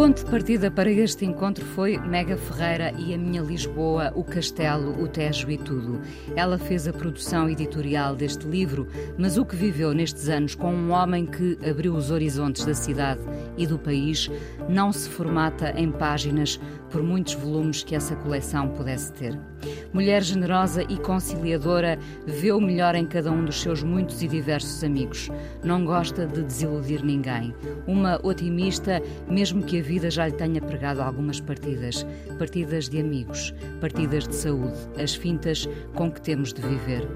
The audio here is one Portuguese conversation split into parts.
Ponto de partida para este encontro foi Mega Ferreira e a minha Lisboa, o Castelo, o Tejo e tudo. Ela fez a produção editorial deste livro, mas o que viveu nestes anos com um homem que abriu os horizontes da cidade e do país não se formata em páginas por muitos volumes que essa coleção pudesse ter. Mulher generosa e conciliadora, vê o melhor em cada um dos seus muitos e diversos amigos. Não gosta de desiludir ninguém. Uma otimista, mesmo que a vida já lhe tenha pregado algumas partidas. Partidas de amigos, partidas de saúde, as fintas com que temos de viver.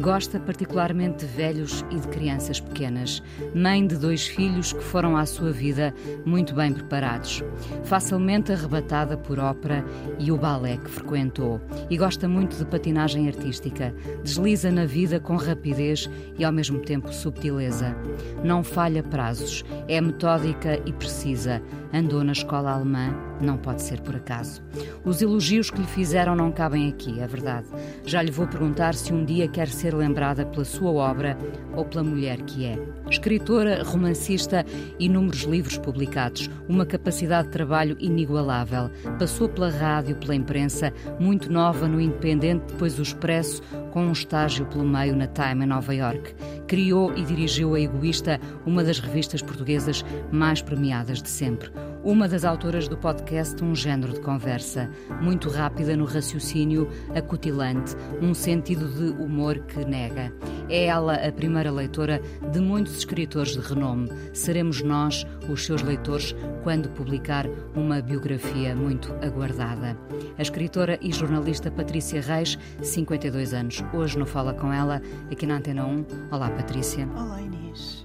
Gosta particularmente de velhos e de crianças pequenas. Mãe de dois filhos que foram à sua vida muito bem preparados. Facilmente arrebatada por ópera e o balé que frequentou. E gosta muito de patinagem artística. Desliza na vida com rapidez e ao mesmo tempo subtileza. Não falha prazos, é metódica e precisa. Andou na escola alemã, não pode ser por acaso. Os elogios que lhe fizeram não cabem aqui, é verdade. Já lhe vou perguntar se um dia quer ser lembrada pela sua obra ou pela mulher que é. Escritora, romancista, inúmeros livros publicados, uma capacidade de trabalho inigualável. Passou pela rádio, pela imprensa, muito nova no Independente, depois o Expresso, com um estágio pelo meio na Time em Nova York. Criou e dirigiu a Egoísta, uma das revistas portuguesas mais premiadas de sempre. Uma das autoras do podcast Um Género de Conversa, muito rápida no raciocínio, acutilante, um sentido de humor que nega. É ela a primeira leitora de muitos escritores de renome. Seremos nós, os seus leitores, quando publicar uma biografia muito aguardada. A escritora e jornalista Patrícia Reis, 52 anos. Hoje no Fala Com Ela, aqui na Antena 1. Olá, Patrícia. Olá, Inês.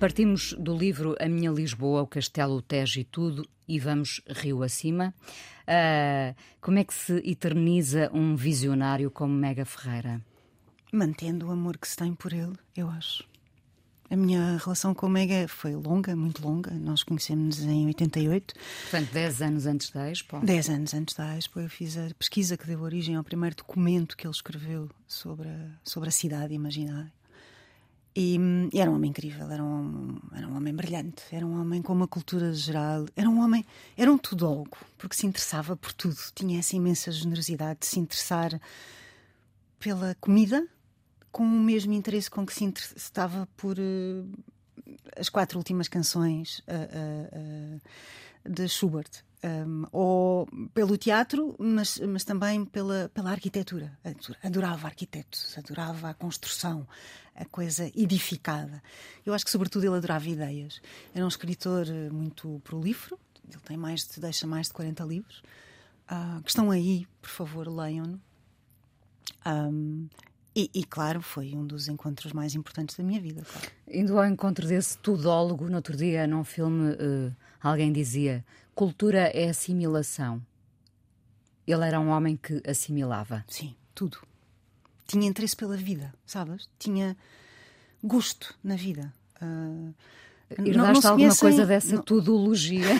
Partimos do livro A Minha Lisboa, o Castelo, o Tejo e tudo e vamos rio acima. Uh, como é que se eterniza um visionário como Mega Ferreira? Mantendo o amor que se tem por ele, eu acho. A minha relação com o Mega foi longa, muito longa. Nós conhecemos em 88. Portanto, 10 anos antes da Expo? 10 anos antes da Expo. Eu fiz a pesquisa que deu origem ao primeiro documento que ele escreveu sobre a, sobre a cidade imaginária. E, e, era um homem incrível, era um, era um homem brilhante, era um homem com uma cultura geral, era um homem, era um tudólogo, porque se interessava por tudo, tinha essa imensa generosidade de se interessar pela comida, com o mesmo interesse com que se interessava por uh, as quatro últimas canções uh, uh, de Schubert um, ou pelo teatro, mas, mas também pela, pela arquitetura. Adorava arquitetos, adorava a construção, a coisa edificada. Eu acho que, sobretudo, ele adorava ideias. Era um escritor eh, muito prolífero, ele tem mais de, deixa mais de 40 livros, uh, que estão aí, por favor, leiam-no. Um, e, e, claro, foi um dos encontros mais importantes da minha vida. Claro. Indo ao encontro desse tudólogo, no outro dia, num filme, uh, alguém dizia: cultura é assimilação. Ele era um homem que assimilava. Sim, tudo. Tinha interesse pela vida, sabes? Tinha gosto na vida. Uh, Herdaste alguma coisa dessa não... tudologia?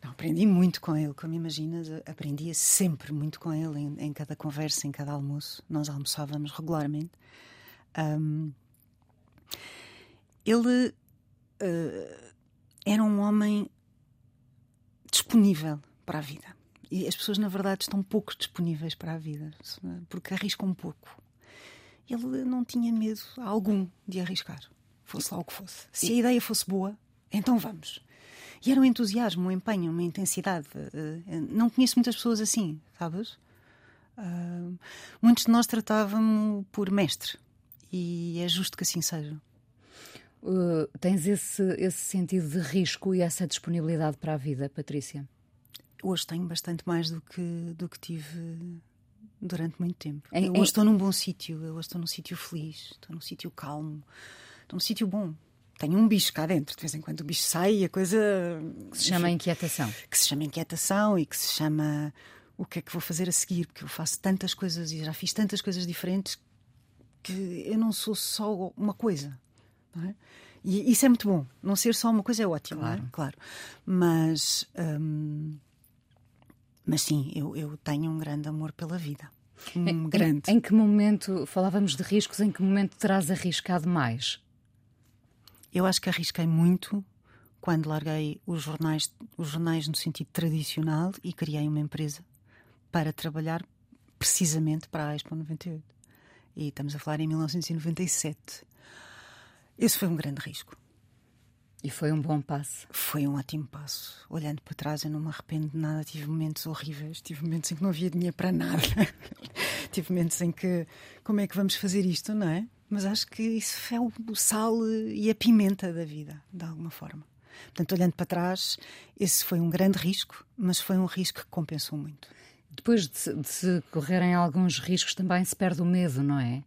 Não, aprendi muito com ele, como imaginas, aprendia sempre muito com ele em, em cada conversa, em cada almoço. Nós almoçávamos regularmente. Um, ele uh, era um homem disponível para a vida. E as pessoas, na verdade, estão pouco disponíveis para a vida, porque arriscam um pouco. Ele não tinha medo algum de arriscar, fosse lá o que fosse. Se a ideia fosse boa, então vamos. E era um entusiasmo, um empenho, uma intensidade. Eh, não conheço muitas pessoas assim, sabes? Uh, muitos de nós tratávamos por mestre e é justo que assim seja. Uh, tens esse, esse sentido de risco e essa disponibilidade para a vida, Patrícia? Hoje tenho bastante mais do que, do que tive durante muito tempo. Em, eu hoje em... estou num bom sítio, eu hoje estou num sítio feliz, estou num sítio calmo, estou num sítio bom. tenho um bicho cá dentro. De vez em quando o bicho sai e a coisa. Que se chama inquietação. Que se chama inquietação e que se chama o que é que vou fazer a seguir, porque eu faço tantas coisas e já fiz tantas coisas diferentes que eu não sou só uma coisa. É? E isso é muito bom. Não ser só uma coisa é ótimo, claro. É? claro. Mas, hum, mas sim, eu, eu tenho um grande amor pela vida. Um em, grande. Em, em que momento, falávamos de riscos, em que momento terás arriscado mais? Eu acho que arrisquei muito quando larguei os jornais, os jornais no sentido tradicional e criei uma empresa para trabalhar precisamente para a Expo 98. E estamos a falar em 1997. Esse foi um grande risco. E foi um bom passo. Foi um ótimo passo. Olhando para trás, eu não me arrependo de nada. Tive momentos horríveis, tive momentos em que não havia dinheiro para nada. tive momentos em que, como é que vamos fazer isto, não é? Mas acho que isso é o sal e a pimenta da vida, de alguma forma. Portanto, olhando para trás, esse foi um grande risco, mas foi um risco que compensou muito. Depois de se, de se correrem alguns riscos, também se perde o medo, não é?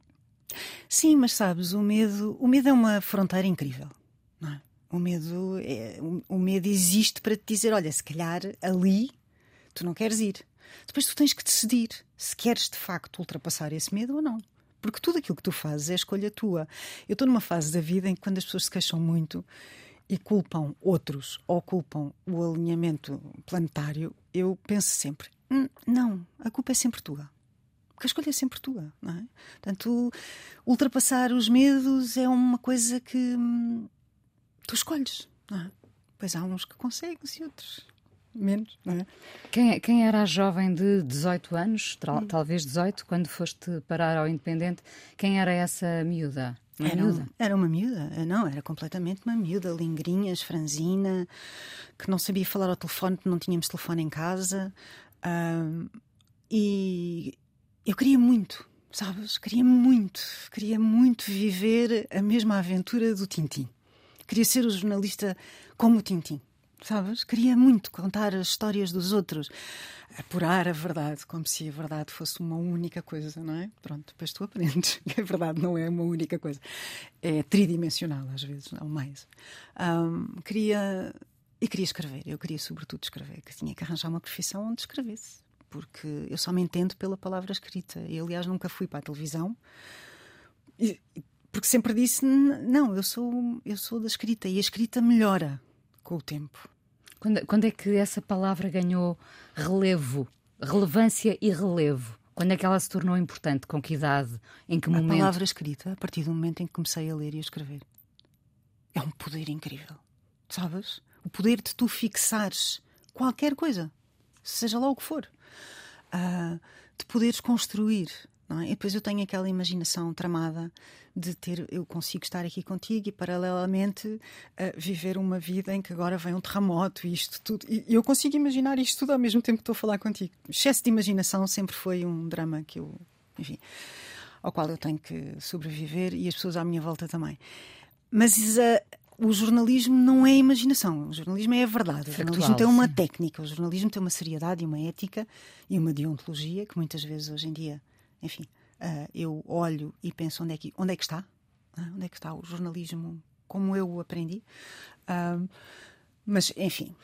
Sim, mas sabes, o medo, o medo é uma fronteira incrível, não é? O medo, é, o, medo existe para te dizer, olha, se calhar ali tu não queres ir. Depois tu tens que decidir se queres de facto ultrapassar esse medo ou não. Porque tudo aquilo que tu fazes é escolha tua. Eu estou numa fase da vida em que quando as pessoas se queixam muito e culpam outros ou culpam o alinhamento planetário, eu penso sempre: hum, não, a culpa é sempre tua porque a escolha é sempre tua, não é? Portanto, ultrapassar os medos é uma coisa que hum, tu escolhes, não é? Pois há uns que conseguem e outros menos, não é? Quem, quem era a jovem de 18 anos, hum. talvez 18, quando foste parar ao Independente, quem era essa miúda? Uma era, miúda? era uma miúda, não, era completamente uma miúda, lingrinhas, franzina, que não sabia falar ao telefone, porque não tínhamos telefone em casa. Uh, e eu queria muito, sabes? Queria muito, queria muito viver a mesma aventura do Tintim. Queria ser o jornalista como o Tintim, sabes? Queria muito contar as histórias dos outros, apurar a verdade, como se a verdade fosse uma única coisa, não é? Pronto, depois tu aprendes que a verdade não é uma única coisa. É tridimensional, às vezes, ou mais. Um, queria. E queria escrever, eu queria sobretudo escrever, que tinha que arranjar uma profissão onde escrevesse porque eu só me entendo pela palavra escrita. E, aliás, nunca fui para a televisão, porque sempre disse: não, eu sou, eu sou da escrita e a escrita melhora com o tempo. Quando, quando é que essa palavra ganhou relevo, relevância e relevo? Quando é que ela se tornou importante? Com que idade? Em que momento? A palavra escrita, a partir do momento em que comecei a ler e a escrever. É um poder incrível. Sabes? O poder de tu fixares qualquer coisa, seja lá o que for uh, de poderes construir. É? E depois eu tenho aquela imaginação tramada de ter, eu consigo estar aqui contigo e paralelamente uh, viver uma vida em que agora vem um terremoto e isto tudo. E eu consigo imaginar isto tudo ao mesmo tempo que estou a falar contigo. Excesso de imaginação sempre foi um drama que eu, enfim, ao qual eu tenho que sobreviver e as pessoas à minha volta também. Mas uh, o jornalismo não é imaginação, o jornalismo é a verdade. O jornalismo tem uma sim. técnica, o jornalismo tem uma seriedade e uma ética e uma deontologia que muitas vezes hoje em dia, enfim, uh, eu olho e penso onde é que, onde é que está? Uh, onde é que está o jornalismo como eu o aprendi? Uh, mas, enfim.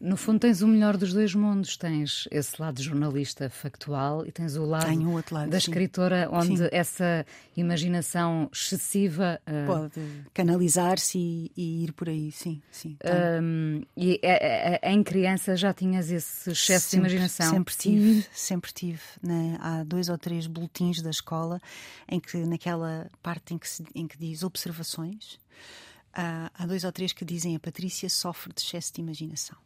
No fundo, tens o melhor dos dois mundos. Tens esse lado jornalista factual e tens o lado, lado da sim. escritora, onde sim. essa imaginação excessiva uh... pode canalizar-se e, e, ir por aí, sim. sim um, e é, é, em criança já tinhas esse excesso sempre, de imaginação? Sempre tive, sim. sempre tive. Né? Há dois ou três boletins da escola em que, naquela parte em que, se, em que diz observações há, há dois ou três que dizem a Patrícia sofre de excesso de imaginação.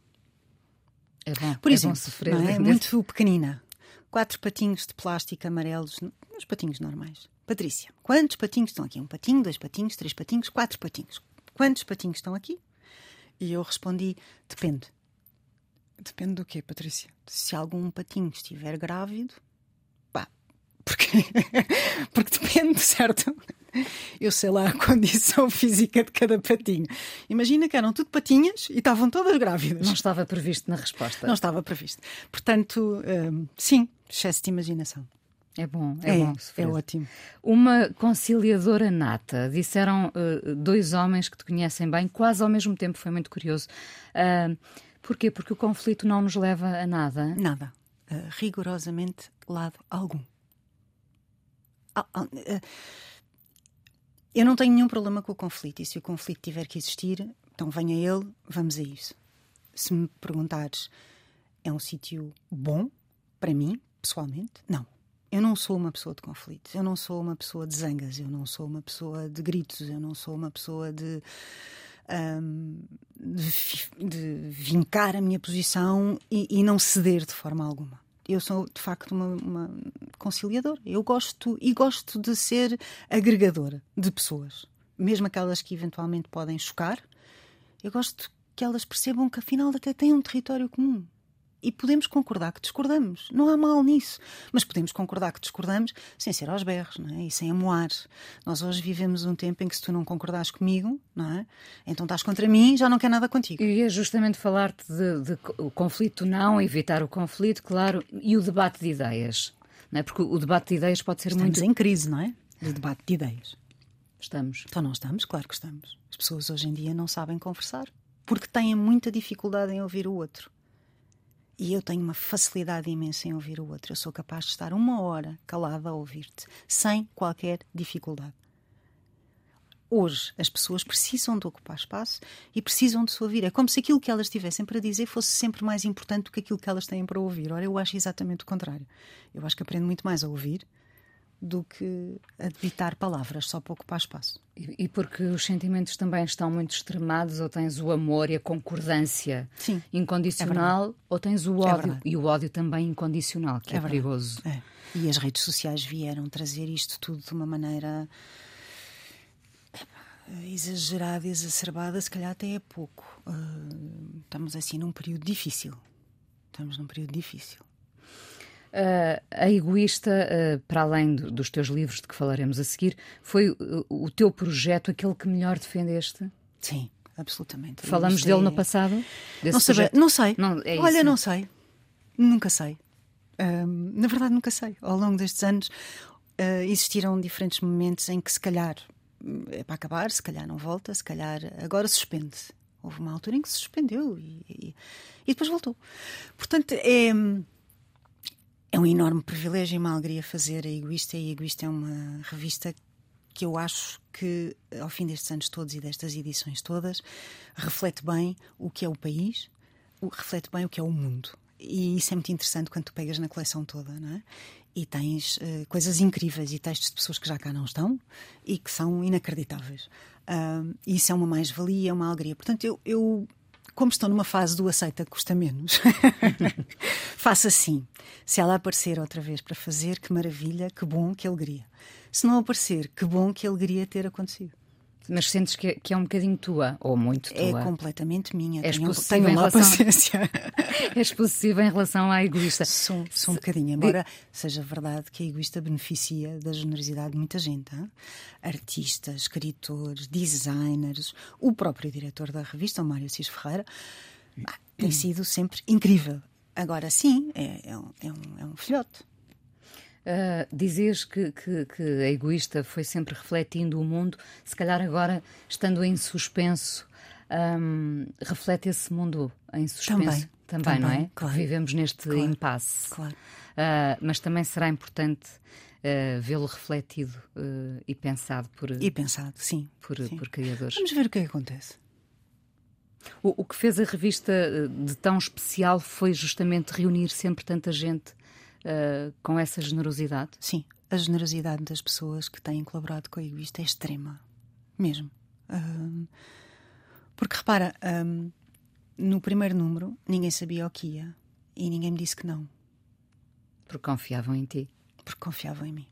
É bom, Por é exemplo, bom sofrer. Não é? Muito pequenina. Quatro patinhos de plástico amarelos, os patinhos normais. Patrícia, quantos patinhos estão aqui? Um patinho, dois patinhos, três patinhos, quatro patinhos. Quantos patinhos estão aqui? E eu respondi: depende. Depende do quê, Patrícia? Se algum patinho estiver grávido, pá, porque, porque depende, certo? Eu sei lá a condição física de cada patinho. Imagina que eram tudo patinhas e estavam todas grávidas. Não estava previsto na resposta. Não estava previsto. Portanto, hum, sim, excesso de imaginação. É bom, é, É, bom. é ótimo. Uma conciliadora nata. Disseram eh, dois homens que te conhecem bem, quase ao mesmo tempo, foi muito curioso. Ah, porquê? Porque o conflito não nos leva a nada. Nada. Uh, rigorosamente lado algum. Ah, ah, uh, eu não tenho nenhum problema com o conflito. E se o conflito tiver que existir, então venha ele, vamos a isso. Se me perguntares, é um sítio bom para mim, pessoalmente? Não. Eu não sou uma pessoa de conflitos, eu não sou uma pessoa de zangas, eu não sou uma pessoa de gritos, eu não sou uma pessoa de, hum, de, de vincar a minha posição e, e não ceder de forma alguma. Eu sou de facto uma, uma conciliadora. Eu gosto e gosto de ser agregadora de pessoas, mesmo aquelas que eventualmente podem chocar. Eu gosto que elas percebam que afinal até têm um território comum. E podemos concordar que discordamos. Não há mal nisso. Mas podemos concordar que discordamos sem ser aos berros não é? e sem amoar. Nós hoje vivemos um tempo em que se tu não concordares comigo, não é? então estás contra mim já não quer nada contigo. Eu ia justamente falar-te de, de o conflito não, evitar o conflito, claro, e o debate de ideias. Não é? Porque o debate de ideias pode ser Estamos muito. em crise, não é? De debate de ideias. Estamos. Então não estamos? Claro que estamos. As pessoas hoje em dia não sabem conversar porque têm muita dificuldade em ouvir o outro. E eu tenho uma facilidade imensa em ouvir o outro. Eu sou capaz de estar uma hora calada a ouvir-te, sem qualquer dificuldade. Hoje, as pessoas precisam de ocupar espaço e precisam de se ouvir. É como se aquilo que elas tivessem para dizer fosse sempre mais importante do que aquilo que elas têm para ouvir. Ora, eu acho exatamente o contrário. Eu acho que aprendo muito mais a ouvir do que a debitar palavras só para ocupar espaço. E, e porque os sentimentos também estão muito extremados, ou tens o amor e a concordância Sim, incondicional, ou tens o É ódio verdade. e o ódio também incondicional, que é, verdade. perigoso. É. E as redes sociais vieram trazer isto tudo de uma maneira exagerada, exacerbada, se calhar até é pouco. Ah, estamos assim num período difícil. Estamos num período difícil. Uh, a Egoísta, uh, para além do- dos teus livros de que falaremos a seguir, foi uh, o teu projeto aquele que melhor defendeste? Sim, absolutamente. Falamos dele é- no passado? Não, sabe- não sei. Não, é Olha, isso. não sei. Nunca sei. Ahm, na verdade, nunca sei. Ao longo destes anos ah, existiram diferentes momentos em que, se calhar, hum, é para acabar, se calhar não volta, se calhar agora suspende-se. Houve uma altura em que se suspendeu e, e- e depois voltou. Portanto, é, é um enorme privilégio e uma alegria fazer a Egoísta. E a Egoísta é uma revista que eu acho que, ao fim destes anos todos e destas edições todas, reflete bem o que é o país, reflete bem o que é o mundo. E isso é muito interessante quando tu pegas na coleção toda, não é? E tens eh, coisas incríveis e textos de pessoas que já cá não estão e que são inacreditáveis. E isso é uma mais-valia, é uma alegria. Portanto, eu, eu, como estou numa fase do aceita que custa menos, faço assim. Se ela aparecer outra vez para fazer, que maravilha, que bom, que alegria. Se não aparecer, que bom, que alegria ter acontecido. Mas sentes que, que é um bocadinho tua, ou muito É tua. completamente minha. És possível tenham em relação- paciência. És possessiva em relação à Egoísta. Sou, sou um bocadinho, embora seja verdade que a egoísta beneficia da generosidade de muita gente. hã? Artistas, escritores, designers, o próprio diretor da revista, o Mário Cis Ferreira, tem sido sempre incrível. Agora sim, é, é um, é, um, é um filhote. Uh, dizias que, que- que a egoísta foi sempre refletindo o mundo, se calhar agora, estando em suspenso, hum, reflete esse mundo em suspenso Também, não é? também, claro. Vivemos neste Claro, impasse. claro. Uh, mas também será importante uh, vê-lo refletido e pensado por, E pensado, sim. por, sim. por criadores. Vamos ver o que é que acontece. O, o que fez a revista de tão especial foi justamente reunir sempre tanta gente uh, com essa generosidade. Sim, a generosidade das pessoas que têm colaborado com a Egoísta é extrema. Mesmo. Porque repara, no primeiro número ninguém sabia o que ia e ninguém me disse que não, Porque confiavam em ti. porque confiavam em mim.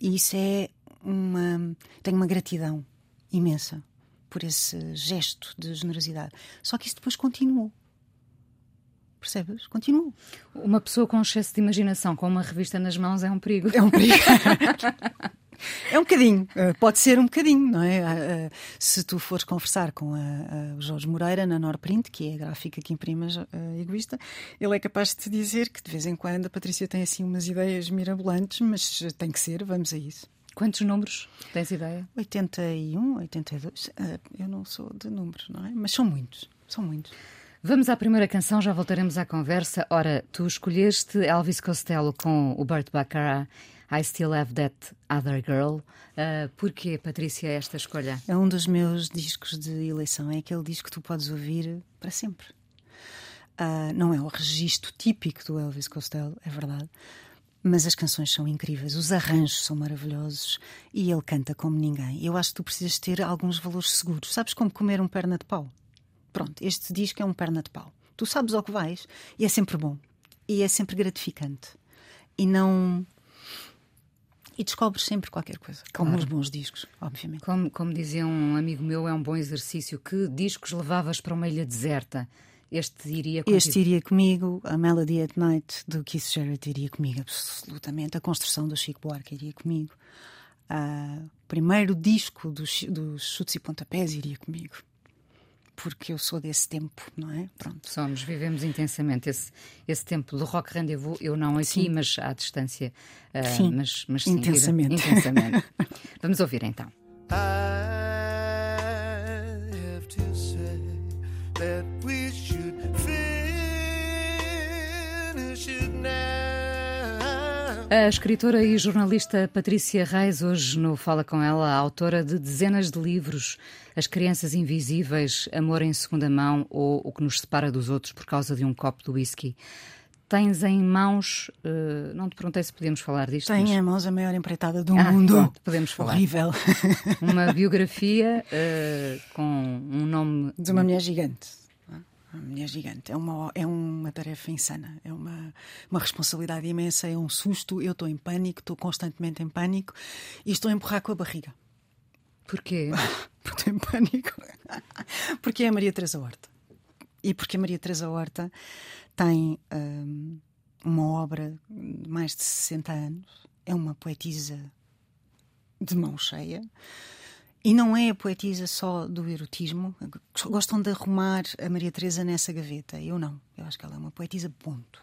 E isso é uma. Tenho uma gratidão imensa por esse gesto de generosidade. Só que isso depois continuou. Percebes? Continuou. Uma pessoa com excesso de imaginação com uma revista nas mãos é um perigo. É um perigo. É um bocadinho, eh, pode ser um bocadinho, não é? Ah, ah, se tu fores conversar com o Jorge Moreira na Norprint, que é a gráfica que imprime a egoísta, ele é capaz de te dizer que de vez em quando a Patrícia tem assim umas ideias mirabolantes, mas tem que ser, vamos a isso. Quantos números tens ideia? 81, 82. Ah, eu não sou de números, não é? Mas são muitos, são muitos. Vamos à primeira canção, já voltaremos à conversa. Ora, tu escolheste Elvis Costello com o Burt Bacharach, I Still Have That Other Girl. Uh, porquê, Patrícia, esta escolha? É um dos meus discos de eleição. É aquele disco que tu podes ouvir para sempre. Uh, não é o registro típico do Elvis Costello, é verdade. Mas as canções são incríveis, os arranjos são maravilhosos e ele canta como ninguém. Eu acho que tu precisas ter alguns valores seguros. Sabes como comer um perna de pau? Pronto, este disco é um perna de pau. Tu sabes ao que vais e é sempre bom. E é sempre gratificante. E não. E descobres sempre qualquer coisa. Como claro. os bons discos, obviamente. Como, como dizia um amigo meu, é um bom exercício. Que discos levavas para uma ilha deserta? Este iria comigo? Este iria comigo, a Melody at Night do Keith Jarrett iria comigo, absolutamente. A construção do Chico Buarque iria comigo. Uh, o primeiro disco dos, dos Chutes e Pontapés iria comigo porque eu sou desse tempo, não é? Pronto. Somos, vivemos intensamente esse, esse tempo do rock rendezvous, eu não aqui, sim. mas à distância. Uh, sim, mas, mas sim, intensamente. Intensamente. Vamos ouvir então. A escritora e jornalista Patrícia Reis, hoje no Fala Com Ela, autora de dezenas de livros, As Crianças Invisíveis, Amor em Segunda Mão ou O que nos separa dos outros por causa de um copo de whisky. Tens em mãos, uh, não te perguntei se podíamos falar disto. Tenho mas... em mãos a maior empreitada do ah, mundo. Pronto, podemos falar. Horrível. Uma biografia uh, com um nome. De uma mulher gigante. A mulher gigante. É uma, é uma tarefa insana, é uma, uma responsabilidade imensa, é um susto. Eu estou em pânico, estou constantemente em pânico e estou a empurrar com a barriga. Porquê? porque estou em pânico. porque é a Maria Teresa Horta. E porque a Maria Teresa Horta tem hum, uma obra de mais de 60 anos, é uma poetisa de mão cheia e não é a poetisa só do erotismo. Gostam de arrumar a Maria Teresa nessa gaveta. Eu não. Eu acho que ela é uma poetisa, ponto.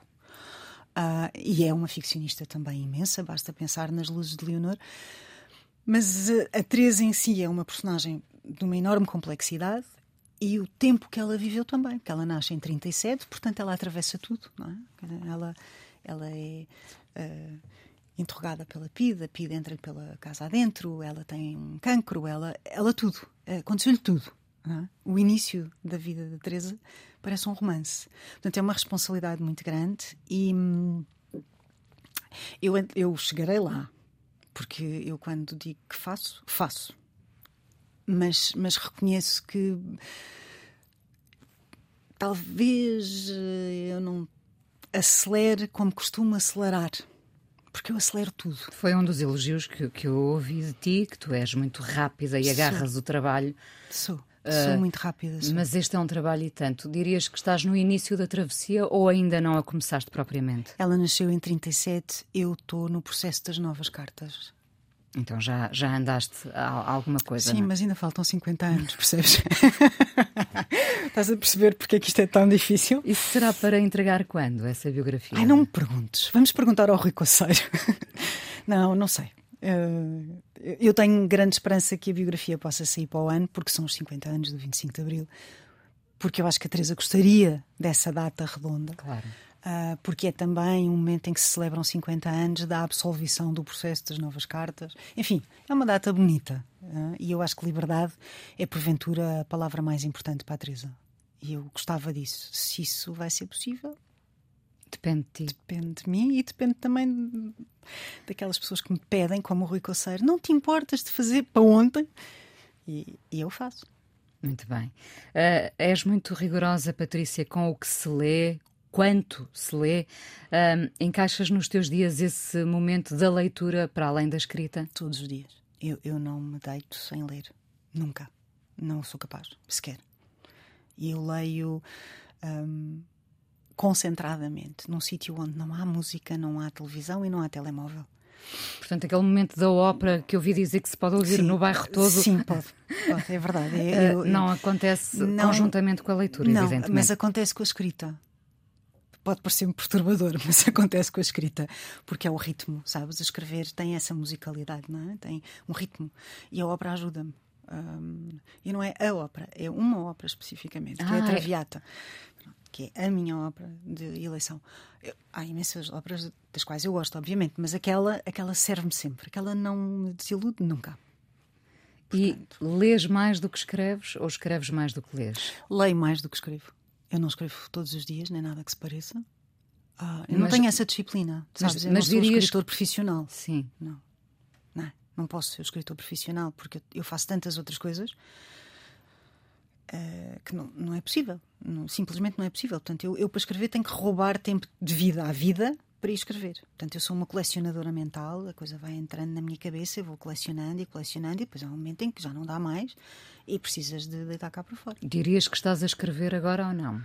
Uh, e é uma ficcionista também imensa, basta pensar nas luzes de Leonor. Mas a Teresa em si é uma personagem de uma enorme complexidade e o tempo que ela viveu também, porque ela nasce em 37, portanto ela atravessa tudo, não é? Ela, ela é. Uh, interrogada pela PID, a PID entra pela casa adentro, ela tem um cancro, ela, ela tudo, aconteceu-lhe tudo. É? O início da vida da Teresa parece um romance. Portanto, é uma responsabilidade muito grande e hum, eu, eu chegarei lá, porque eu quando digo que faço, faço. Mas, mas reconheço que talvez eh, eu não acelere como costumo acelerar porque eu acelero tudo. Foi um dos elogios que, que eu ouvi de ti, que tu és muito rápida e agarras sou. o trabalho. Sou. Sou muito rápida. Sou. Mas este é um trabalho e tanto. Dirias que estás no início da travessia ou ainda não a começaste propriamente? Ela nasceu em 37, eu estou no processo das novas cartas. Então já, já andaste a, alguma coisa? Sim, não? É? mas ainda faltam 50 anos, percebes? Estás a perceber porque é que isto é tão difícil? Isso será para entregar quando, essa biografia? Ai, não me perguntes. Vamos perguntar ao Rui Coceiro. não, não sei. Uh, eu tenho grande esperança que a biografia possa sair para o ano, porque são os 50 anos do 25 de Abril. Porque eu acho que a Teresa gostaria dessa data redonda. Claro uh, porque é também um momento em que se celebram 50 anos da absolvição do processo das novas cartas. Enfim, é uma data bonita uh, e eu acho que liberdade é, porventura, a palavra mais importante para a Teresa. E eu gostava disso. Se isso vai ser possível, Depende de ti. Depende de mim e depende também daquelas pessoas que me pedem, como o Rui Coceiro, não te importas de fazer para ontem? E, e eu faço. Muito bem. Uh, és muito rigorosa, Patrícia, com o que se lê, quanto se lê, um, encaixas nos teus dias esse momento da leitura para além da escrita? Todos os dias. Eu, eu não me deito sem ler. Nunca. Não sou capaz, sequer. E eu leio um, concentradamente, num sítio onde não há música, não há televisão e não há telemóvel. Portanto, aquele momento da ópera que eu ouvi dizer que se pode ouvir Sim. no bairro todo. Sim, pode. pode é verdade. eh, Eu- eu- não acontece Não- conjuntamente com a leitura, Não, evidentemente. mas acontece com a escrita. Pode parecer-me perturbador, mas acontece com a escrita, porque é o ritmo, sabes? Escrever tem essa musicalidade, não é? Tem um ritmo. E a ópera ajuda-me. Hum, e não é a ópera, é uma ópera especificamente, que é Ah, a é- Traviata, que é a minha ópera de eleição. Eu- há imensas óperas das quais eu gosto, obviamente, mas aquela, aquela serve-me sempre. Aquela não me desilude nunca. E lês mais do que escreves ou escreves mais do que lês? Leio mais do que escrevo. Eu não escrevo todos os dias, nem nada que se pareça. Ah, eu não Mas- tenho essa disciplina, mas- sabes? eu mas não sou dirias escritor profissional. Sim. Não. não, não posso ser escritor profissional porque eu faço tantas outras coisas eh, que não, não é possível. Não- simplesmente não é possível. Portanto, eu, eu para escrever tenho que roubar tempo de vida à vida para ir escrever. Portanto, eu sou uma colecionadora mental, a coisa vai entrando na minha cabeça, eu vou colecionando e colecionando, e depois há um momento em que já não dá mais e precisas de deitar cá para fora. Dirias que estás a escrever agora ou não?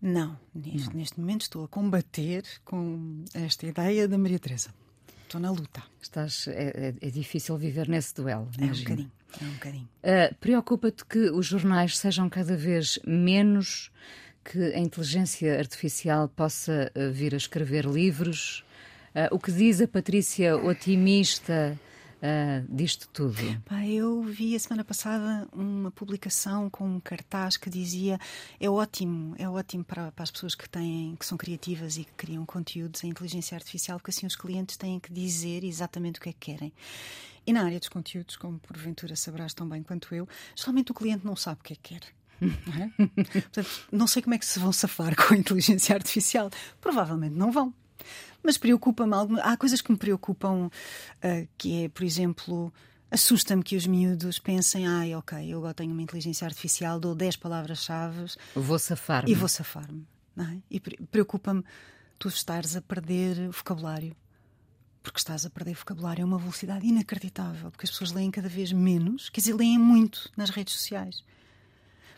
Não, neste, neste momento estou a combater com esta ideia da Maria Teresa. Estou na luta. Estás, é, é- é difícil viver nesse duelo. É um bocadinho. É um bocadinho. Ah, Preocupa-te que os jornais sejam cada vez menos, que a inteligência artificial possa ah, vir a escrever livros? Ah, o que diz a Patrícia otimista ah, disto tudo? Eu vi a semana passada uma publicação com um cartaz que dizia é ótimo, é ótimo para, para as pessoas que têm, que são criativas e que criam conteúdos em inteligência artificial, porque assim os clientes têm que dizer exatamente o que é que querem. E na área dos conteúdos, como porventura sabrás tão bem quanto eu, geralmente o cliente não sabe o que é que quer. Não, é? Portanto, não sei como é que se vão safar com a inteligência artificial. Provavelmente não vão. Mas preocupa-me. Há coisas que me preocupam, ah, que é, por exemplo, assusta-me que os miúdos pensem: ai, ok, eu agora tenho uma inteligência artificial, dou 10 palavras-chave Vou safar-me. e vou safar-me. é? E pre- preocupa-me tu estares a perder vocabulário. Porque estás a perder vocabulário a uma velocidade inacreditável, porque as pessoas leem cada vez menos, quer dizer, leem muito nas redes sociais.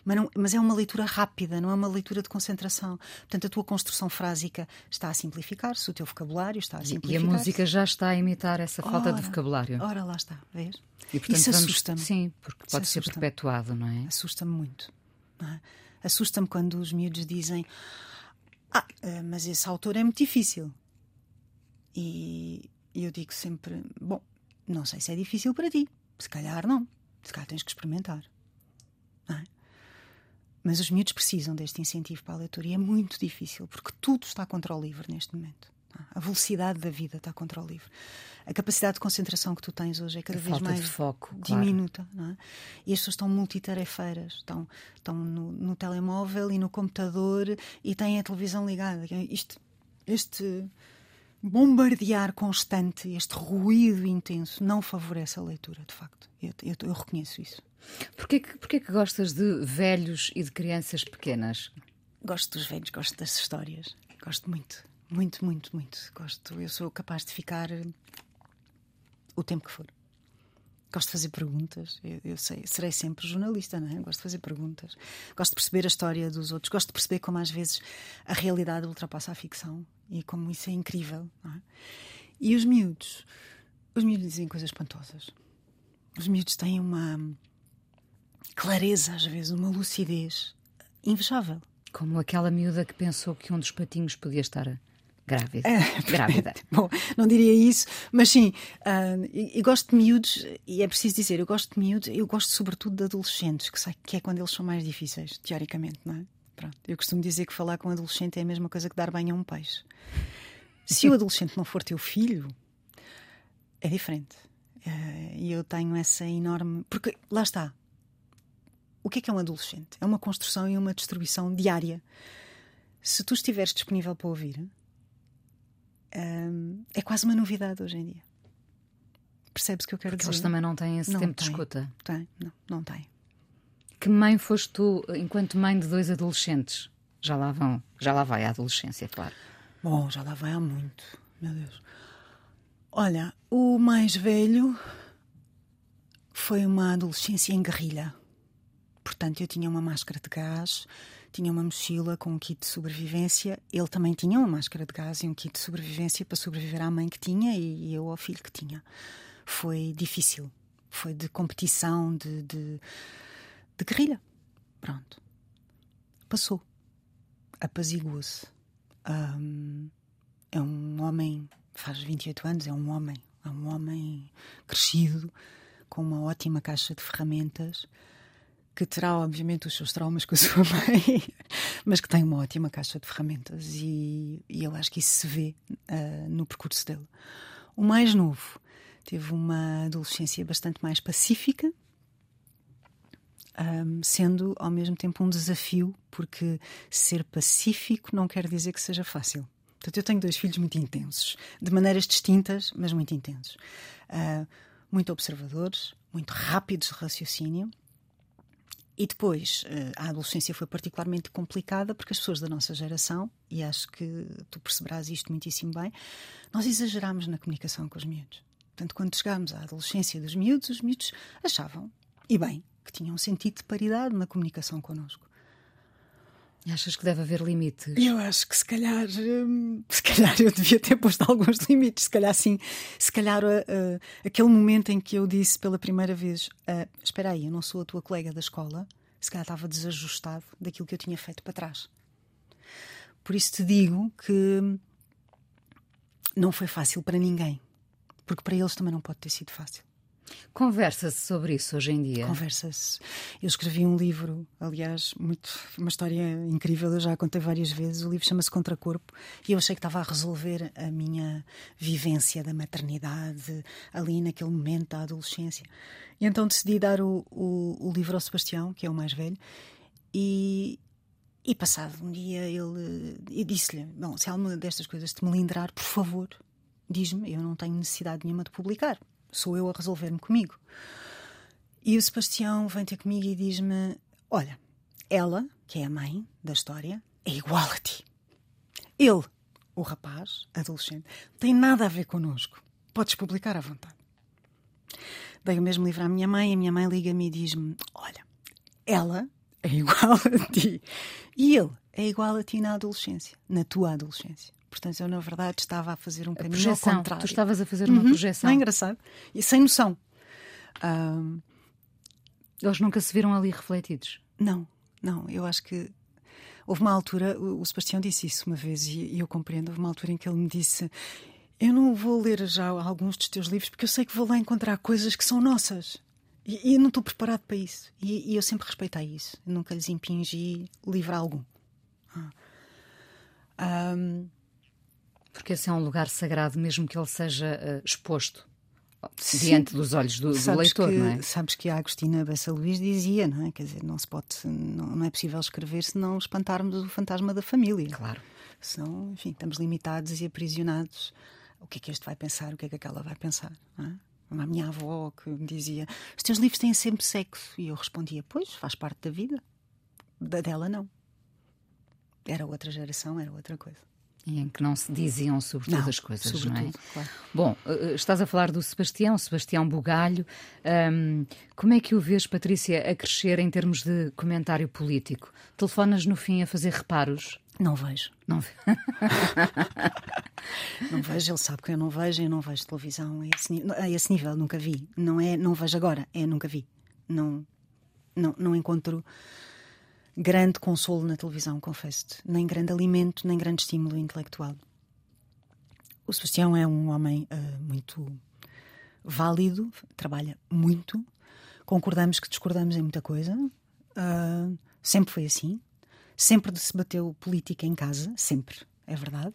Mas, não- mas é uma leitura rápida, não é uma leitura de concentração. Portanto, a tua construção frásica está a simplificar-se, o teu vocabulário está a E a simplificar-se. música já está a imitar essa falta de Ora, vocabulário. Ora, lá está, vês? E, portanto, Isso assusta-me. Sim, porque pode ser perpetuado, não é? Assusta-me muito. é? Assusta-me quando os miúdos dizem: Ah, eh, mas esse autor é muito difícil. E eu digo sempre: Bom, não sei se é difícil para ti. Se calhar não. Se calhar tens que experimentar. Não é? Mas os miúdos precisam deste incentivo para a leitura e é muito difícil, porque tudo está contra o livro neste momento. A velocidade da vida está contra o livro. A capacidade de concentração que tu tens hoje é cada A vez mais foco, claro. diminuta. Não é? E as pessoas estão multitarefeiras, estão, estão no, no telemóvel e no computador e têm a televisão ligada. Isto, este bombardear constante, este ruído intenso, não favorece a leitura, de facto. Eu, eu, eu reconheço isso. Porquê que, porquê que gostas de velhos e de crianças pequenas? Gosto dos velhos, gosto das histórias. Gosto muito, muito, muito, muito. Gosto. Eu sou capaz de ficar o tempo que for. Gosto de fazer perguntas. Eu, eu sei, serei sempre jornalista, não é? Gosto de fazer perguntas. Gosto de perceber a história dos outros. Gosto de perceber como às vezes a realidade ultrapassa a ficção e como isso é incrível. Não é? E os miúdos, os miúdos dizem coisas espantosas. Os miúdos têm uma clareza, às vezes, uma lucidez invejável. Como aquela miúda que pensou que um dos patinhos podia estar grávida. grávida. Bom, não diria isso, mas sim, ah, e, e gosto de miúdos, e é preciso dizer, eu gosto de miúdos, eu gosto sobretudo de adolescentes, que sei que é quando eles são mais difíceis, teoricamente, não é? Pronto, eu costumo dizer que falar com um adolescente é a mesma coisa que dar banho a um peixe. Se o adolescente não for teu filho, é diferente. Ah, E eu tenho essa enorme. Porque lá está. O que é que é um adolescente? É uma construção e uma distribuição diária. Se tu estiveres disponível para ouvir, hum, é quase uma novidade hoje em dia. Percebes o que eu quero Porque dizer? eles também não têm esse Não tempo de têm. escuta. Tem, não, não tem. Que mãe foste tu enquanto mãe de dois adolescentes? Já lá vão, já lá vai a adolescência, claro. Bom, já lá vai há muito, meu Deus. Olha, o mais velho foi uma adolescência em guerrilha. Por- portanto, eu tinha uma máscara de gás, tinha uma mochila com um kit de sobrevivência. Ele também tinha uma máscara de gás e um kit de sobrevivência para sobreviver à mãe que tinha e eu ao filho que tinha. Foi difícil. Foi de competição, de, de, de guerrilha. Pronto. Passou. Apaziguou-se. Um, é um homem, faz 28 anos, é um homem. É um homem crescido, com uma ótima caixa de ferramentas que terá, obviamente, os seus traumas com a sua mãe, mas que tem uma ótima caixa de ferramentas e, e eu acho que isso se vê uh, no percurso dele. O mais novo teve uma adolescência bastante mais pacífica, um, sendo ao mesmo tempo um desafio, porque ser pacífico não quer dizer que seja fácil. Portanto, eu tenho dois filhos muito intensos, de maneiras distintas, mas muito intensos. Uh, muito observadores, muito rápidos de raciocínio e depois, eh, a adolescência foi particularmente complicada porque as pessoas da nossa geração, e acho que tu perceberás isto muitíssimo bem, nós exagerámos na comunicação com os miúdos. Portanto, quando chegámos à adolescência dos miúdos, os miúdos achavam, e bem, que tinham um sentido de paridade na comunicação connosco. Achas que deve haver limites? Eu acho que se calhar, hum, se calhar eu devia ter posto alguns limites. Se calhar sim, se calhar uh, aquele momento em que eu disse pela primeira vez: uh, Espera aí, eu não sou a tua colega da escola, se calhar estava desajustado daquilo que eu tinha feito para trás. Por isso te digo que não foi fácil para ninguém, porque para eles também não pode ter sido fácil. Conversa-se sobre isso hoje em dia? Conversa-se. Eu escrevi um livro, aliás, muito, uma história incrível, eu já a contei várias vezes. O livro chama-se Contracorpo e eu achei que estava a resolver a minha vivência da maternidade ali naquele momento da adolescência. E então decidi dar o, o, o livro ao Sebastião, que é o mais velho, e, e passado um dia ele disse-lhe: Bom, se alguma destas coisas te melindrar, por favor, diz-me, eu não tenho necessidade nenhuma de publicar sou eu a resolver-me comigo. E o Sebastião vem ter comigo e diz-me: Olha, ela, que é a mãe da história, é igual a ti. Ele, o rapaz, adolescente, tem nada a ver connosco. Podes publicar à vontade. Dei o mesmo livro à minha mãe, e a minha mãe liga-me e diz-me: Olha, ela é igual a ti. E ele é igual a ti na adolescência, na tua adolescência. Portanto, eu, na verdade, estava a fazer um a caminho projeção. ao contrário. Tu estavas a fazer uma uhum. projeção. Não é engraçado? E sem noção. Um... Eles nunca se viram ali refletidos? Não, não. Eu acho que houve uma altura, o Sebastião disse isso uma vez e eu compreendo. Houve uma altura em que ele me disse: Eu não vou ler já alguns dos teus livros porque eu sei que vou lá encontrar coisas que são nossas. E, e não estou preparado para isso. E, e, eu sempre respeitei isso. nunca lhes impingi livro algum. Ah. Um, porque esse é um lugar sagrado, mesmo que ele seja uh, exposto Sim. diante dos olhos do, do leitor, que, não é? Sabes que a Agostina Bessa Luís dizia, não é? Quer dizer, não se pode, não, não é possível escrever se não espantarmos o fantasma da família. Claro. Senão, enfim, estamos limitados e aprisionados. O que é que este vai pensar? O que é que aquela vai pensar? Não é? A minha avó que me dizia: Os teus livros têm sempre sexo. E eu respondia: Pois, faz parte da vida. Da dela, não. Era outra geração, era outra coisa em que não se diziam sobre todas as coisas, não é? Claro. Bom, eh, eh, estás a falar do Sebastião, Sebastião Bugalho. Um, como é que o vês, Patrícia, a crescer em termos de comentário político? Telefonas no fim a fazer reparos? Não vejo. Não, não vejo, ele sabe que eu não vejo, eu não vejo televisão a esse, a esse nível, nunca vi. Não é, não vejo agora, é nunca vi. Não, não, não encontro grande consolo na televisão, confesso-te. Nem grande alimento, nem grande estímulo intelectual. O Sebastião é um homem uh, muito válido, trabalha muito. Concordamos que discordamos em muita coisa. Uh, sempre foi assim. Sempre se bateu política em casa, sempre, é verdade.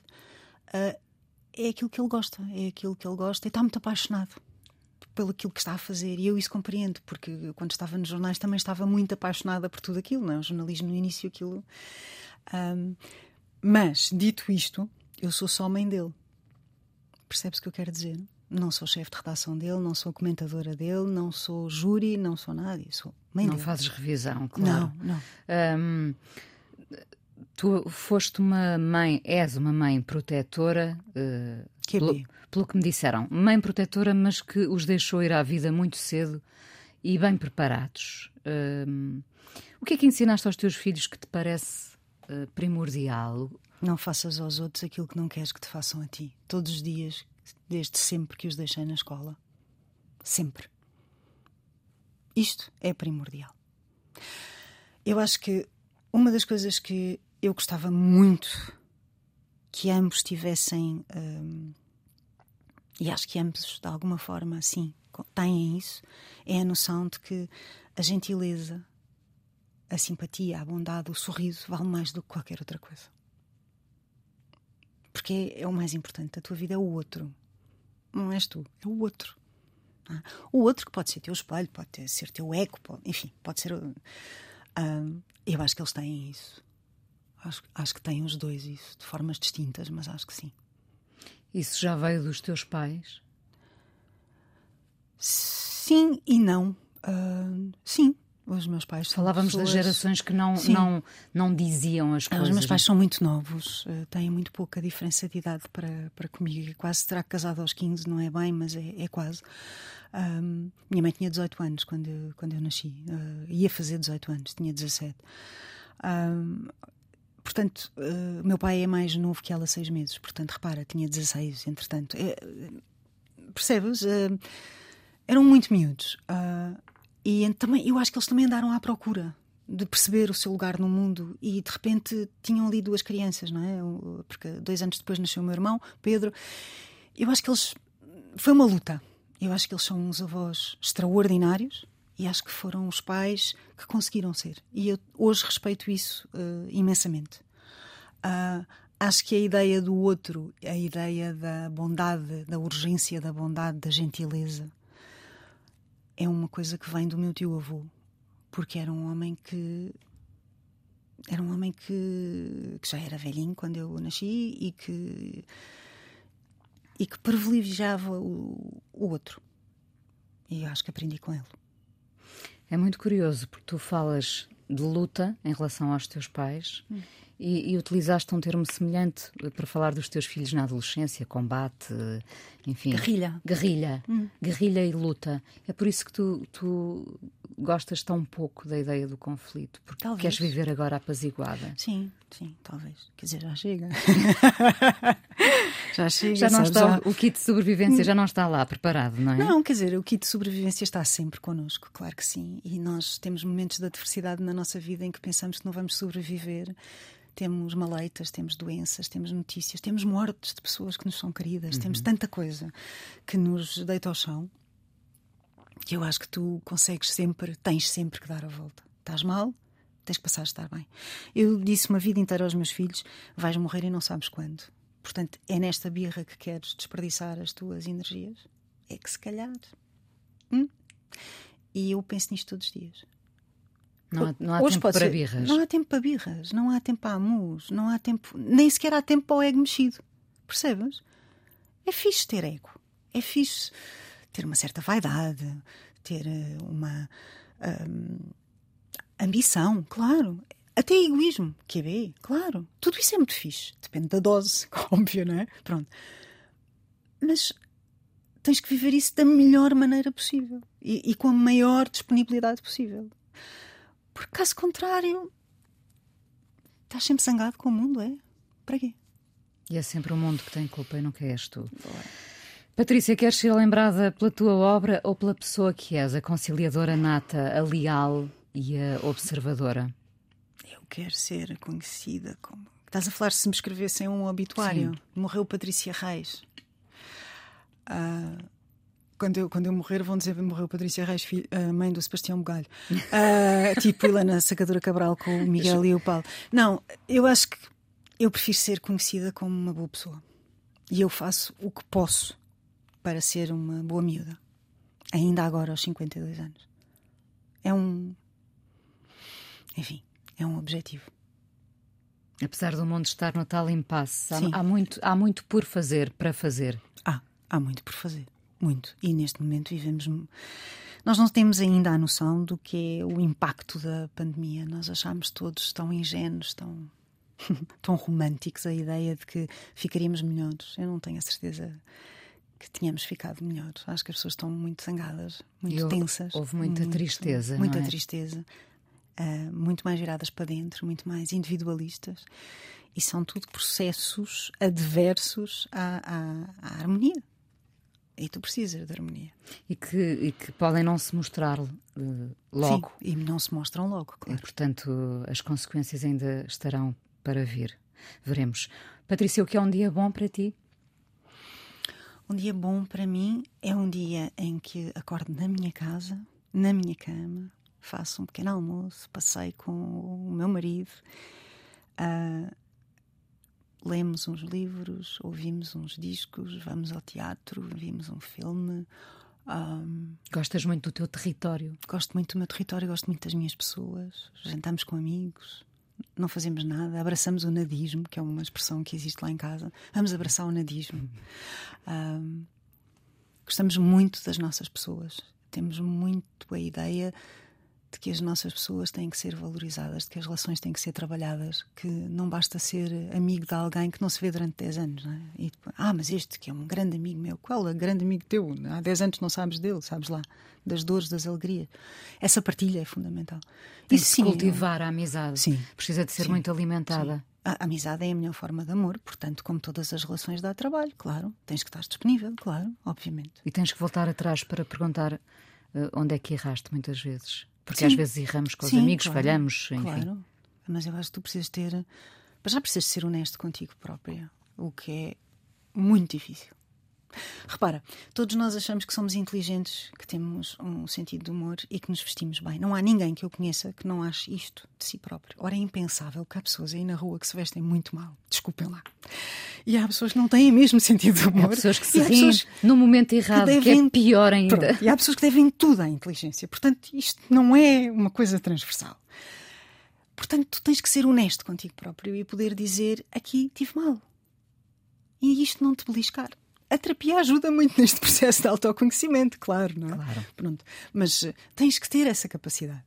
Uh, é aquilo que ele gosta, é aquilo que ele gosta e está muito apaixonado pelo aquilo que está a fazer. E eu isso compreendo, porque quando estava nos jornais também estava muito apaixonada por tudo aquilo, não é? O jornalismo no início, aquilo. Um, mas, dito isto, eu sou só mãe dele. Percebes o que eu quero dizer? Não sou chefe de redação dele, não sou comentadora dele, não sou júri, não sou nada. Sou mãe não dele. fazes revisão, claro. Não, não. Um, tu foste uma mãe, és uma mãe protetora. Uh, que pelo, pelo que me disseram, mãe protetora, mas que os deixou ir à vida muito cedo e bem preparados. Um, O que é que ensinaste aos teus filhos que te parece uh, primordial? Não faças aos outros aquilo que não queres que te façam a ti. Todos os dias, desde sempre que os deixei na escola. Sempre. Isto é primordial. Eu acho que uma das coisas que eu gostava muito que ambos tivessem. Hum, e acho que ambos, de alguma forma, sim, têm isso, é a noção de que a gentileza, a simpatia, a bondade, o sorriso vale mais do que qualquer outra coisa. Porque é, é o mais importante. A tua vida é o outro. Não és tu, é o outro. É? O outro que pode ser teu espelho, pode ser teu eco, pode, enfim, pode ser. Uh, eu acho que eles têm isso. Acho, acho que têm os dois isso, de formas distintas, mas acho que sim. Isso já veio dos teus pais? Sim e não. Uh, sim, os meus pais Falávamos pessoas... das gerações que não, não, não diziam as coisas. Os meus pais são muito novos, uh, têm muito pouca diferença de idade para, para comigo. Quase terá casado aos 15, não é bem, mas é, é quase. Um, minha mãe tinha 18 anos quando eu, quando eu nasci. Uh, ia fazer 18 anos, tinha 17. Um, portanto, uh, meu pai é mais novo que ela seis meses. Portanto, repara, tinha 16, entretanto. É, percebes? Uh, eram muito miúdos. e também, eu acho que eles também andaram à procura de perceber o seu lugar no mundo e de repente tinham ali duas crianças, não é? Porque dois anos depois nasceu o meu irmão, Pedro. Eu acho que eles. Foi uma luta eu acho que eles são uns avós extraordinários e acho que foram os pais que conseguiram ser. E eu hoje respeito isso uh, imensamente. Uh, acho que a ideia do outro, a ideia da bondade, da urgência da bondade, da gentileza, é uma coisa que vem do meu tio avô, porque era um homem que era um homem que, que já era velhinho quando eu nasci e que e que privilegiava o, o outro. E eu acho que aprendi com ele. É muito curioso porque tu falas de luta em relação aos teus pais hum. e, e, utilizaste um termo semelhante para falar dos teus filhos na adolescência, combate, enfim. Guerrilha. Guerrilha. Hum. Guerrilha e luta. É por isso que tu, tu gostas tão pouco da ideia do conflito, porque talvez. queres viver agora apaziguada. Sim, sim, talvez. Quer dizer, já chega. já chega. Já não está, já... O kit de sobrevivência já não está lá preparado, não é? Não, quer dizer, o kit de sobrevivência está sempre connosco, claro que sim. E nós temos momentos de adversidade na nossa vida em que pensamos que não vamos sobreviver. Temos maleitas, temos doenças, temos notícias, temos mortes de pessoas que nos são queridas, uhum. temos tanta coisa que nos deita ao chão que eu acho que tu consegues sempre, tens sempre que dar a volta. Estás mal, tens que passar a estar bem. Eu disse uma vida inteira aos meus filhos: vais morrer e não sabes quando. Portanto, é nesta birra que queres desperdiçar as tuas energias? É que se calhar. Hum? E eu penso nisto todos os dias. Não há, não há tempo para ser, birras. Não há tempo para birras, não há tempo para amus, não há tempo, nem sequer há tempo para o ego mexido. Percebes? É fixe ter ego. É fixe ter uma certa vaidade, ter eh, uma um, ambição, claro. Até egoísmo, que é claro. Tudo isso é muito fixe. Depende da dose, óbvio, não é? Pronto. Mas tens que viver isso da melhor maneira possível e, e com a maior disponibilidade possível. Porque, caso contrário, estás sempre zangado com o mundo, é? Para quê? E é sempre o mundo que tem culpa e não queres tu. Boa. Patrícia, queres ser lembrada pela tua obra ou pela pessoa que és, a conciliadora nata, a leal e a observadora? Eu quero ser conhecida como. Estás a falar se me escrevessem um obituário? Sim. Morreu Patrícia Reis. Uh, quando, eu, quando eu morrer, vão dizer que morreu Patrícia Reis, filho, uh, mãe do Sebastião Bugalho. Uh, tipo Helena Sacadura Cabral com o Miguel e o Paulo. Não, eu acho que eu prefiro ser conhecida como uma boa pessoa. E eu faço o que posso para ser uma boa miúda. Ainda agora, aos 52 anos. É um. Enfim, é um objetivo. Apesar do mundo estar no tal impasse, há, há, muito, há muito por fazer, para fazer. Há, há muito por fazer. Muito. E neste momento vivemos. Nós não temos ainda a noção do que é o impacto da pandemia. Nós achamos todos tão ingênuos, tão, tão românticos a ideia de que ficaríamos melhores. Eu não tenho a certeza que tínhamos ficado melhor. Acho que as pessoas estão muito zangadas, muito tensas. Houve muita muito, tristeza. Muita é? tristeza. Uh, muito mais viradas para dentro, muito mais individualistas. E são tudo processos adversos à, à, à harmonia. E tu precisas de harmonia. E que, e que podem não se mostrar uh, logo. Sim, e não se mostram logo, claro. E, portanto, as consequências ainda estarão para vir. Veremos. Patrícia, o que é um dia bom para ti? Um dia bom para mim é um dia em que acordo na minha casa, na minha cama, faço um pequeno almoço, passei com o meu marido, uh, lemos uns livros, ouvimos uns discos, vamos ao teatro, vimos um filme. Um, Gostas muito do teu território? Gosto muito do meu território, gosto muito das minhas pessoas, jantamos com amigos, não fazemos nada, abraçamos o nadismo, que é uma expressão que existe lá em casa. Vamos abraçar o nadismo. Um, gostamos muito das nossas pessoas, temos muito a ideia de que as nossas pessoas têm que ser valorizadas, de que as relações têm que ser trabalhadas, que não basta ser amigo de alguém que não se vê durante 10 anos. Não é? E depois, ah, mas este que é um grande amigo meu, qual é o grande amigo teu? Há 10 anos não sabes dele, sabes lá, das dores, das alegrias. Essa partilha é fundamental. Tem Isso, sim, cultivar eu... a amizade. Sim. Precisa de ser sim, muito alimentada. Sim. A amizade é a melhor forma de amor, portanto, como todas as relações, dá trabalho, claro. Tens que estar disponível, claro, obviamente. E tens que voltar atrás para perguntar uh, onde é que erraste muitas vezes. Porque Sim. às vezes erramos com Sim, os amigos, claro, falhamos, enfim. Claro, mas eu acho que tu precisas ter. Mas já precisas ser honesto contigo própria, o que é muito difícil. Repara, todos nós achamos que somos inteligentes, que temos um sentido de humor e que nos vestimos bem. Não há ninguém que eu conheça que não ache isto de si próprio. Ora, é impensável que há pessoas aí na rua que se vestem muito mal. Desculpem lá. E há pessoas que não têm o mesmo sentido de humor. Há pessoas que se riem no momento errado, que, devem... que é pior ainda. Pronto. E há pessoas que devem tudo à inteligência. Portanto, isto não é uma coisa transversal. Portanto, tu tens que ser honesto contigo próprio e poder dizer aqui tive mal. E isto não te beliscar. A terapia ajuda muito neste processo de autoconhecimento, claro, não é? Claro. Pronto. Mas uh, tens que ter essa capacidade.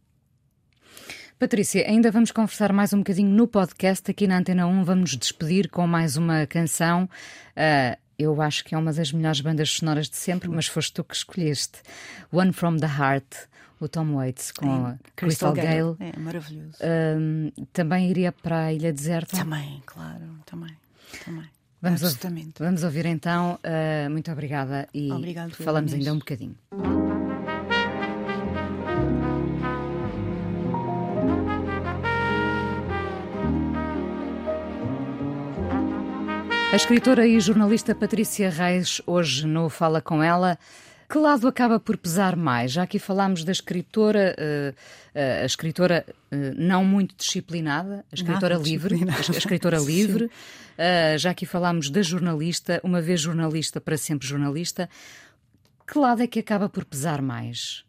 Patrícia, ainda vamos conversar mais um bocadinho no podcast. Aqui na Antena 1 vamos despedir com mais uma canção. Uh, eu acho que é uma das melhores bandas sonoras de sempre, mas foste tu que escolheste. One from the Heart, o Tom Waits com é, a Crystal, Crystal Gale. Gale. É maravilhoso. Uh, também iria para a Ilha Deserta? Também, claro, também. também. Vamos, Absolutamente. Ouvir, vamos ouvir então. Uh, muito obrigada e Obrigado, falamos ainda um bocadinho. A escritora e jornalista Patrícia Reis, hoje no Fala Com Ela. Que lado acaba por pesar mais? Já aqui falámos da escritora, uh, uh, a escritora uh, não muito disciplinada, a escritora Nada livre, a, escritora livre. já aqui falámos da jornalista, uma vez jornalista, para sempre jornalista. Que lado é que acaba por pesar mais?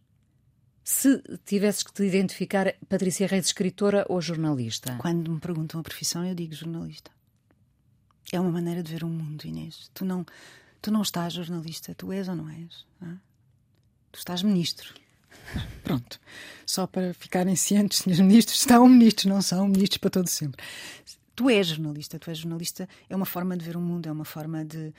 Se tivesses que te identificar, Patrícia Reis, escritora ou jornalista? Quando me perguntam a profissão, eu digo jornalista. É uma maneira de ver o mundo, Inês. Tu não, Tu não estás jornalista, tu és ou não és? Não é? Tu estás ministro. Pronto. Só para ficarem cientes, senhores ministros, estão ministros, não são ministros para todo sempre. Tu és jornalista, tu és jornalista, é uma forma de ver o mundo, é uma forma de,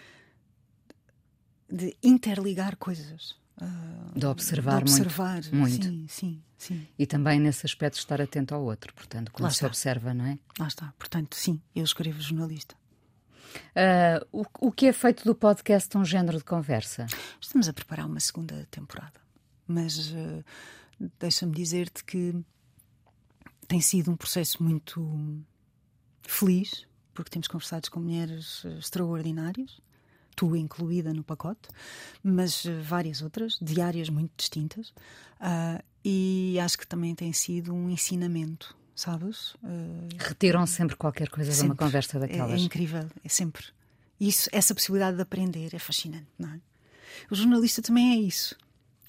de interligar coisas. Uh, de observar, de observar muito, muito. Sim, sim, sim. E também nesse aspecto estar atento ao outro, portanto, Lá se está. observa, não é? Lá está. Portanto, sim, eu escrevo jornalista. Uh, o, o que é feito do podcast um género de conversa? Estamos a preparar uma segunda temporada, mas uh, deixa-me dizer-te que tem sido um processo muito feliz, porque temos conversado com mulheres extraordinárias, tu incluída no pacote, mas várias outras, de áreas muito distintas, uh, e acho que também tem sido um ensinamento sabes? Uh, Retiram sempre qualquer coisa sempre. de uma conversa daquelas. É, é incrível, é sempre. Isso, essa possibilidade de aprender é fascinante, não é? O jornalista também é isso,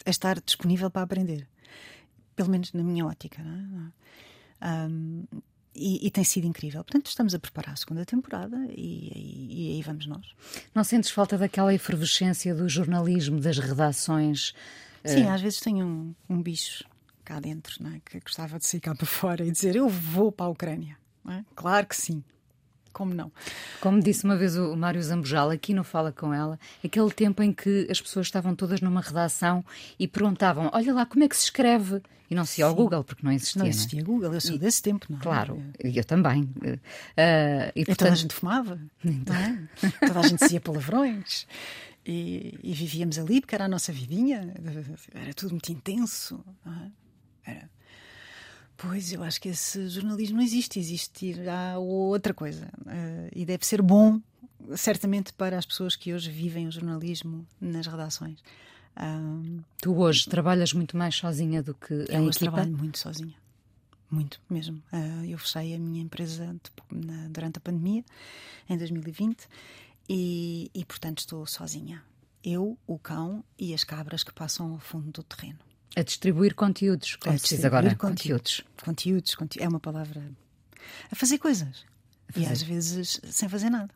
é estar disponível para aprender, pelo menos na minha ótica, não é? Um, e, e, tem sido incrível. Portanto, estamos a preparar a segunda temporada e, e, e, aí vamos nós. Não sentes falta daquela efervescência do jornalismo, das redações? Sim, uh... às vezes tenho um, um bicho cá dentro, não é? que gostava de sair cá para fora e dizer eu vou para a Ucrânia. É? Claro que sim. como não? Como disse uma vez o Mário Zambojal, aqui não fala com ela, aquele tempo em que as pessoas estavam todas numa redação e perguntavam: Olha lá, como é que se escreve? E não se ia ao Google, porque não existia. Não existia não é? Google, eu sou desse tempo, não é? Claro, eu também. Uh, e, portanto... toda a gente fumava, não é? toda a gente dizia palavrões. E, e, vivíamos ali porque era a nossa vidinha, era tudo muito intenso. É? Era. Pois, eu acho que esse jornalismo não existe, existirá outra coisa. Uh, e deve ser bom, certamente, para as pessoas que hoje vivem o jornalismo nas redações. Tu hoje trabalhas muito mais sozinha do que eu em hoje trabalho muito sozinha. Muito mesmo. Uh, eu fechei a minha empresa na, durante a pandemia, em 2020, e, e, portanto estou sozinha. Eu, o cão e as cabras que passam ao fundo do terreno. A distribuir conteúdos, como a se diz agora. Conteúdos. Conteúdos, conteúdos, é uma palavra. A fazer coisas. A fazer. E às vezes sem fazer nada.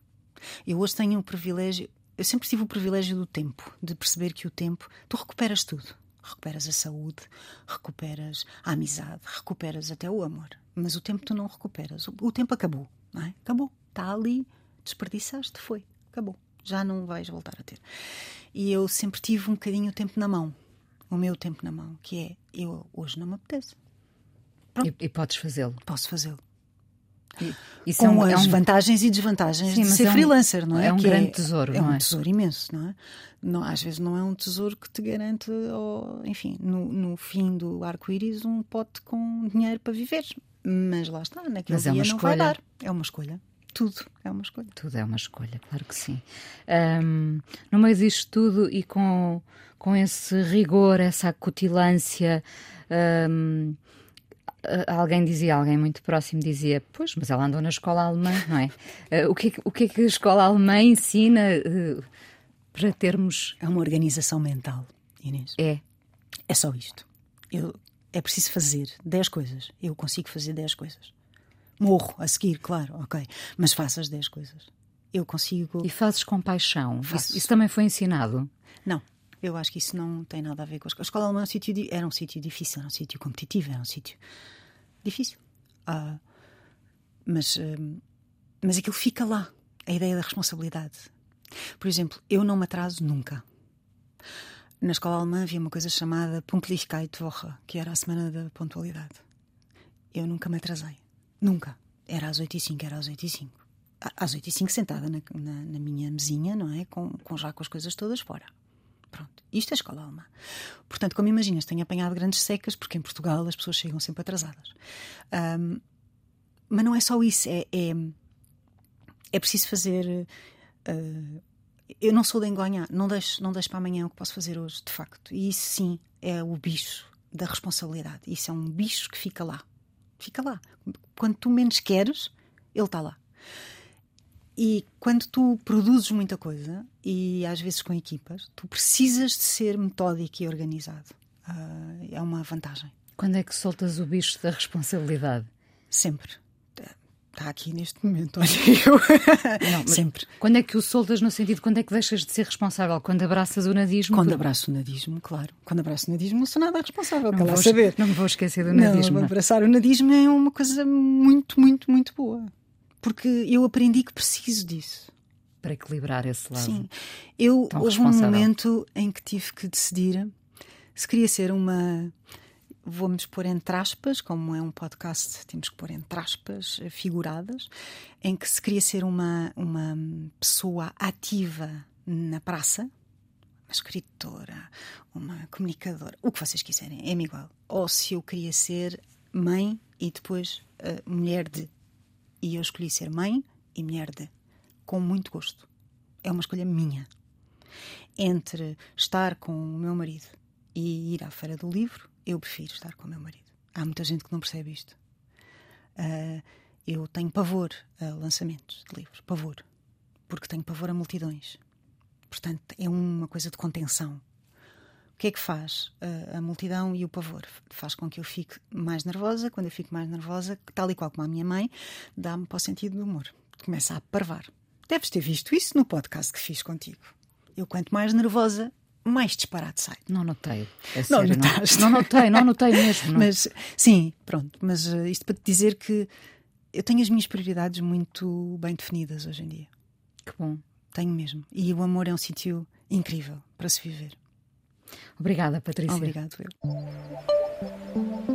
Eu hoje tenho o privilégio, eu sempre tive o privilégio do tempo, de perceber que o tempo, tu recuperas tudo. Recuperas a saúde, recuperas a amizade, recuperas até o amor. Mas o tempo tu não recuperas. O tempo acabou, não é? Acabou. Está ali, desperdiçaste, foi. Acabou. Já não vais voltar a ter. E eu sempre tive um bocadinho o tempo na mão o meu tempo na mão, que é eu hoje não me apetece. E, e, podes fazê-lo. Posso fazê-lo. Com é um, as é um... vantagens e desvantagens Sim, de ser é um, freelancer, não é? É um que grande tesouro, é, não é? um tesouro imenso, não é? Não, às vezes não é um tesouro que te garante, ou, enfim, no, no fim do arco-íris, um pote com dinheiro para viver. Mas lá está, naquele Mas dia é não escolha. vai dar. É uma escolha. Tudo é uma escolha. Tudo é uma escolha, claro que sim. Um, no meio disto tudo e com, com esse rigor, essa acutilância, um, alguém dizia, alguém muito próximo dizia, pois, mas ela andou na escola alemã, não é? Uh, o, que, o que é que a escola alemã ensina uh, para termos. É uma organização mental, Inês. É. É só isto. Eu, é preciso fazer 10 coisas. Eu consigo fazer 10 coisas. Morro a seguir, claro, ok. Mas faço as 10 coisas. Eu consigo. E fazes com paixão. Isso, isso, também foi ensinado? Não. Eu acho que isso não tem nada a ver com a escola. A escola alemã era um sítio, era um sítio difícil, era um sítio competitivo, era um sítio difícil. Uh, mas, uh, mas aquilo fica lá. A ideia da responsabilidade. Por exemplo, eu não me atraso nunca. Na escola alemã havia uma coisa chamada Punktlichkeitswoche, que era a semana da pontualidade. Eu nunca me atrasei. Nunca. Era às 8 e 5, era às 8 e 5. Às 8 e 5 sentada na, na, na, minha mesinha, não é? Com, com já com as coisas todas fora. Pronto. Isto é escola alemã. Portanto, como imaginas, tenho apanhado grandes secas, porque em Portugal as pessoas chegam sempre atrasadas. Um, mas não é só isso, é, é, é preciso fazer. Uh, eu não sou de engonhar, não deixo, não deixo para amanhã o que posso fazer hoje, de facto. E isso sim é o bicho da responsabilidade. Isso é um bicho que fica lá fica lá. Quando tu menos queres, ele está lá. E quando tu produzes muita coisa, e às vezes com equipas, tu precisas de ser metódico e organizado. Uh, é uma vantagem. Quando é que soltas o bicho da responsabilidade? Sempre está aqui neste momento, olha eu. Não, Sempre. Quando é que o soltas no sentido, quando é que deixas de ser responsável? Quando abraças o nadismo? Quando abraço o nadismo, claro. Quando abraço o nadismo, não sou nada responsável, não vou, saber. Não me vou esquecer do nadismo. Não, abraçar o nadismo é uma coisa muito, muito, muito boa. Porque eu aprendi que preciso disso. Para equilibrar esse lado. Sim. Eu, houve um momento em que tive que decidir se queria ser uma vamos pôr entre aspas, como é um podcast, temos que pôr entre aspas eh, figuradas, em que se queria ser uma, uma pessoa ativa na praça, uma escritora, uma comunicadora, o que vocês quiserem, é-me igual. Ou se eu queria ser mãe e depois uh, mulher de. E eu escolhi ser mãe e mulher de, com muito gosto. É uma escolha minha. Entre estar com o meu marido e ir à Feira do Livro, eu prefiro estar com o meu marido. Há muita gente que não percebe isto. Uh, eu tenho pavor a lançamentos de livros, pavor, porque tenho pavor a multidões. Portanto, é uma coisa de contenção. O que é que faz uh, a multidão e o pavor? Faz com que eu fique mais nervosa. Quando eu fico mais nervosa, tal e qual como a minha mãe, dá-me para o sentido do humor. Começa a parvar. Deves ter visto isso no podcast que fiz contigo. Eu, quanto mais nervosa, mais disparate sai. Não notei. É não sério, Não, não notei, não notei mesmo. Não. Mas, sim, pronto. Mas uh, isto para te dizer que eu tenho as minhas prioridades muito bem definidas hoje em dia. Que bom. Tenho mesmo. E o amor é um sítio incrível para se viver. Obrigada, Patrícia. Obrigado, eu.